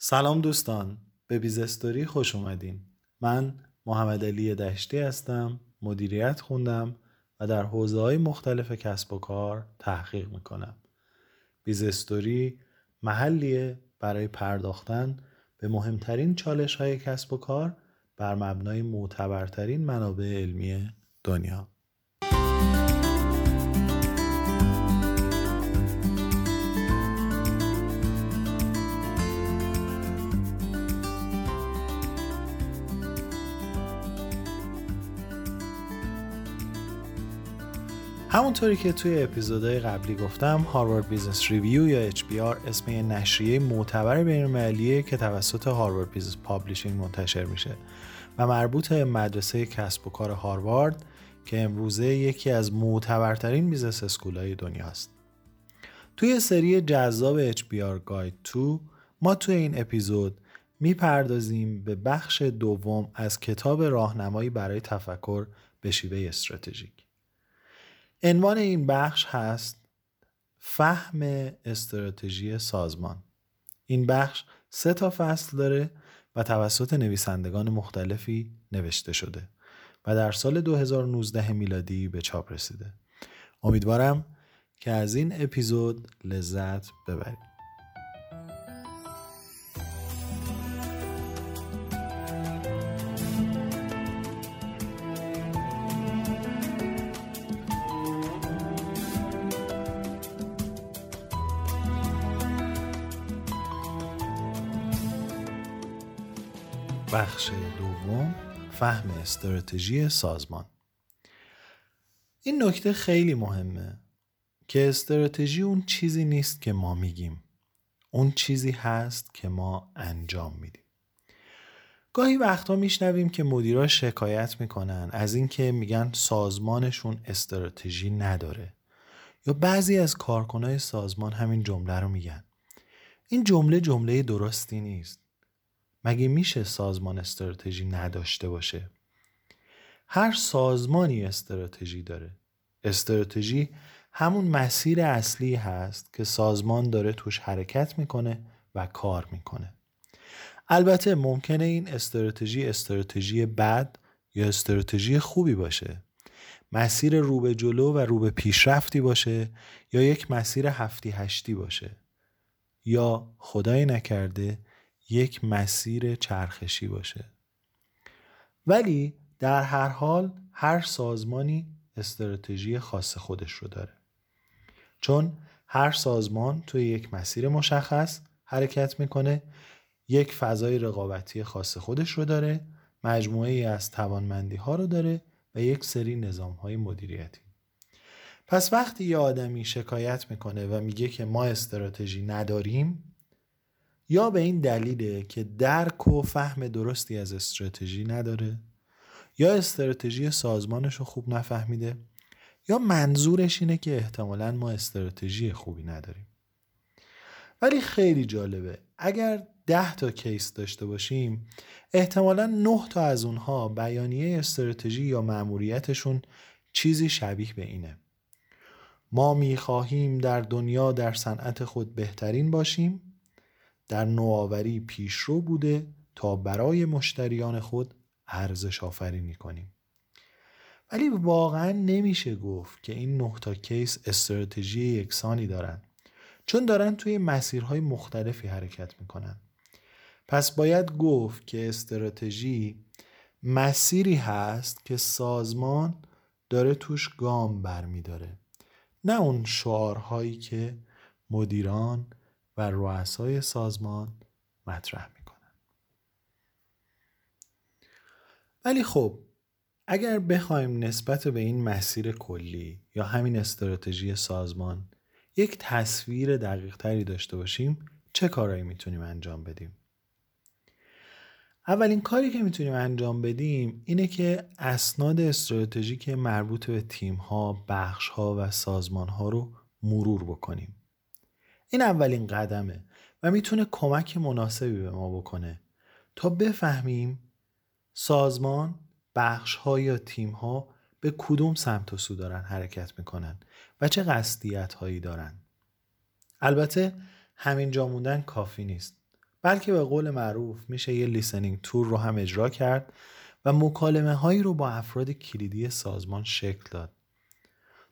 سلام دوستان به بیزستوری خوش اومدین. من محمد علی دشتی هستم مدیریت خوندم و در حوزه های مختلف کسب و کار تحقیق می‌کنم. بیزستوری محلیه برای پرداختن به مهمترین چالش های کسب و کار بر مبنای معتبرترین منابع علمی دنیا. همونطوری که توی اپیزودهای قبلی گفتم Harvard Business Review یا HBR اسم یه نشریه معتبر بین‌المللیه که توسط Harvard Business Publishing منتشر میشه و مربوط به مدرسه کسب و کار هاروارد که امروزه یکی از معتبرترین business school های دنیاست. توی سری جذاب HBR Guide to ما توی این اپیزود می‌پردازیم به بخش دوم از کتاب راهنمایی برای تفکر به شیوه استراتژیک. عنوان این بخش هست فهم استراتژی سازمان. این بخش سه تا فصل داره و توسط نویسندگان مختلفی نوشته شده و در سال 2019 میلادی به چاپ رسیده. امیدوارم که از این اپیزود لذت ببرید. بخش دوم فهم استراتژی سازمان. این نکته خیلی مهمه که استراتژی اون چیزی نیست که ما میگیم. اون چیزی هست که ما انجام میدیم. گاهی وقتا میشنویم که مدیرا شکایت می‌کنن از اینکه میگن سازمانشون استراتژی نداره. یا بعضی از کارکنای سازمان همین جمله رو میگن. این جمله جمله درستی نیست. مگه میشه سازمان استراتژی نداشته باشه؟ هر سازمانی استراتژی داره. استراتژی همون مسیر اصلی هست که سازمان داره توش حرکت می‌کنه و کار می‌کنه. البته ممکنه این استراتژی استراتژی بد یا استراتژی خوبی باشه. مسیر رو به جلو و رو به پیشرفتی باشه یا یک مسیر هفتی هشتی باشه. یا خدای نکرده یک مسیر چرخشی باشه. ولی در هر حال هر سازمانی استراتژی خاص خودش رو داره. چون هر سازمان توی یک مسیر مشخص حرکت می‌کنه یک فضای رقابتی خاص خودش رو داره مجموعه ای از توانمندی ها رو داره و یک سری نظام های مدیریتی. پس وقتی یه آدمی شکایت می‌کنه و میگه که ما استراتژی نداریم یا به این دلیله که درک و فهم درستی از استراتژی نداره؟ یا استراتژی سازمانش رو خوب نفهمیده؟ یا منظورش اینه که احتمالا ما استراتژی خوبی نداریم؟ ولی خیلی جالبه. اگر ده تا کیس داشته باشیم احتمالا نه تا از اونها بیانیه استراتژی یا معموریتشون چیزی شبیه به اینه. ما می‌خواهیم در دنیا در صنعت خود بهترین باشیم در نوآوری پیشرو بوده تا برای مشتریان خود ارزش آفرینی کنیم. ولی واقعا نمیشه گفت که این نه تا کیس استراتژی یکسانی دارن چون دارن توی مسیرهای مختلفی حرکت می‌کنن. پس باید گفت که استراتژی مسیری هست که سازمان داره توش گام برمیداره. نه اون شعارهایی که مدیران و رؤسای سازمان مطرح می‌کنن ولی خب اگر بخوایم نسبت به این مسیر کلی یا همین استراتژی سازمان یک تصویر دقیق تری داشته باشیم چه کارهایی می‌تونیم انجام بدیم اولین کاری که می‌تونیم انجام بدیم اینه که اسناد استراتژیک مربوط به تیم ها، بخش ها و سازمان ها رو مرور بکنیم. این اولین قدمه و می‌تونه کمک مناسبی به ما بکنه تا بفهمیم سازمان بخش ها یا تیم ها به کدوم سمت و سو دارن حرکت می‌کنن و چه قصد و نیت هایی دارن. البته همین جا موندن کافی نیست بلکه به قول معروف میشه یه listening tour رو هم اجرا کرد و مکالمه هایی رو با افراد کلیدی سازمان شکل داد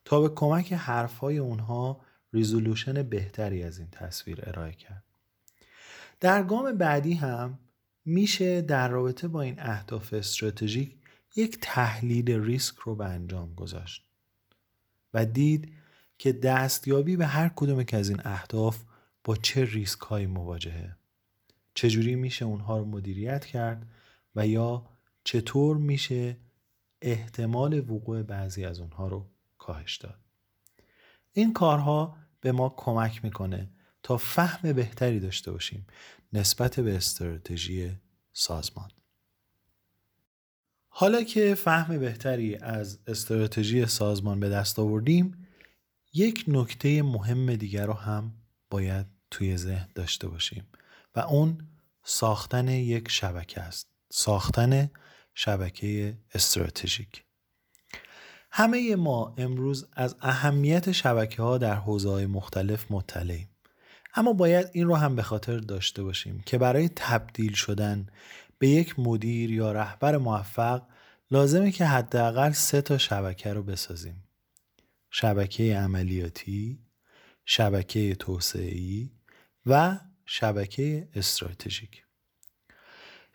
تا به کمک حرف های اونها resolution بهتری از این تصویر ارائه کرد. در گام بعدی هم میشه در رابطه با این اهداف استراتژیک یک تحلیل ریسک رو به انجام گذاشت و دید که دستیابی به هر کدوم که از این اهداف با چه ریسک های مواجهه. چجوری میشه اونها رو مدیریت کرد و یا چطور میشه احتمال وقوع بعضی از اونها رو کاهش داد. این کارها به ما کمک می‌کنه تا فهم بهتری داشته باشیم نسبت به استراتژی سازمان. حالا که فهم بهتری از استراتژی سازمان به دست آوردیم یک نکته مهم دیگر رو هم باید توی ذهن داشته باشیم و اون ساختن یک شبکه است ساختن شبکه استراتژیک. همه ما امروز از اهمیت شبکه ها در حوزه های مختلف مطلعیم. اما باید این رو هم به خاطر داشته باشیم که برای تبدیل شدن به یک مدیر یا رهبر موفق لازمه که حداقل سه تا شبکه رو بسازیم. شبکه عملیاتی، شبکه توسعه‌ای و شبکه استراتژیک.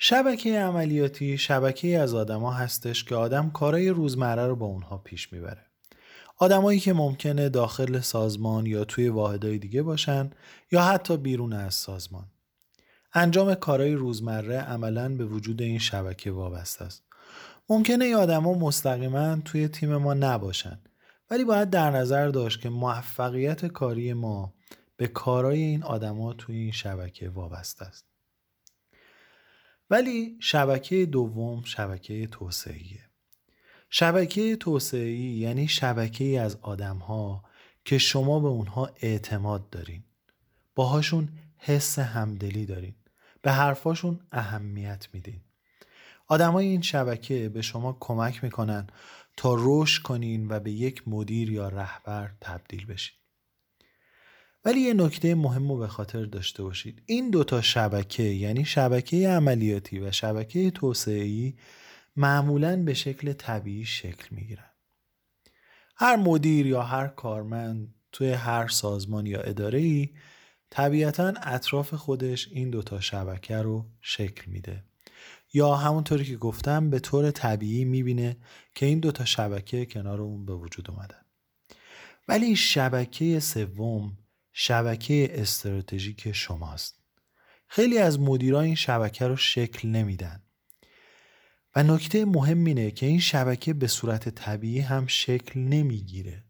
شبکه عملیاتی شبکه از آدما هستش که آدم کارای روزمره رو با اونها پیش می‌بره. آدمایی که ممکنه داخل سازمان یا توی واحدهای دیگه باشن یا حتی بیرون از سازمان. انجام کارهای روزمره عملا به وجود این شبکه وابسته است. ممکنه این آدما مستقیما توی تیم ما نباشن ولی باید در نظر داشت که موفقیت کاری ما به کارای این آدما توی این شبکه وابسته است. ولی شبکه دوم شبکه توسعهیه شبکه توسعه یعنی شبکه از آدم ها که شما به اونها اعتماد دارین. باهاشون حس همدلی دارین. به حرفاشون اهمیت میدین. آدمای این شبکه به شما کمک می‌کنن تا رشد کنین و به یک مدیر یا رهبر تبدیل بشین. ولی یه نکته مهم رو به خاطر داشته باشید. این دوتا شبکه یعنی شبکه عملیاتی و شبکه توسعه‌ای معمولا به شکل طبیعی شکل می‌گیرن. هر مدیر یا هر کارمند توی هر سازمان یا اداره ای طبیعتا اطراف خودش این دوتا شبکه رو شکل میده. یا همونطوری که گفتم به طور طبیعی می‌بینه که این دوتا شبکه کنار اون به وجود اومدن. ولی شبکه سوم شبکه استراتژیک شماست. خیلی از مدیران این شبکه رو شکل نمیدن. و نکته مهم اینه که این شبکه به صورت طبیعی هم شکل نمی‌گیره.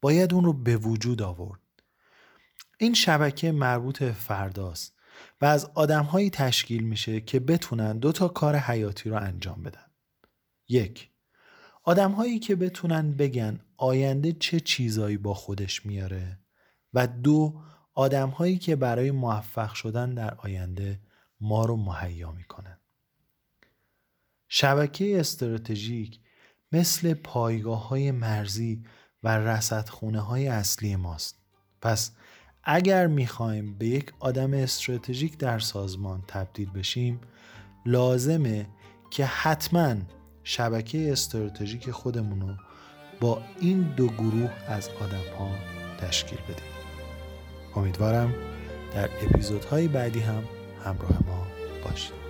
باید اون رو به وجود آورد. این شبکه مربوط فرداست و از آدمهایی تشکیل میشه که بتونن دو تا کار حیاتی رو انجام بدن. یک آدمهایی که بتونن بگن آینده چه چیزایی با خودش میاره؟ و دو آدمهایی که برای موفق شدن در آینده ما رو مهیا می‌کنن. شبکه استراتژیک مثل پایگاه های مرزی و رصدخونه های اصلی ماست. پس اگر می‌خوایم به یک آدم استراتژیک در سازمان تبدیل بشیم لازمه که حتما شبکه استراتژیک خودمون رو با این دو گروه از آدم ها تشکیل بدیم. امیدوارم در اپیزودهای بعدی هم همراه ما باشید.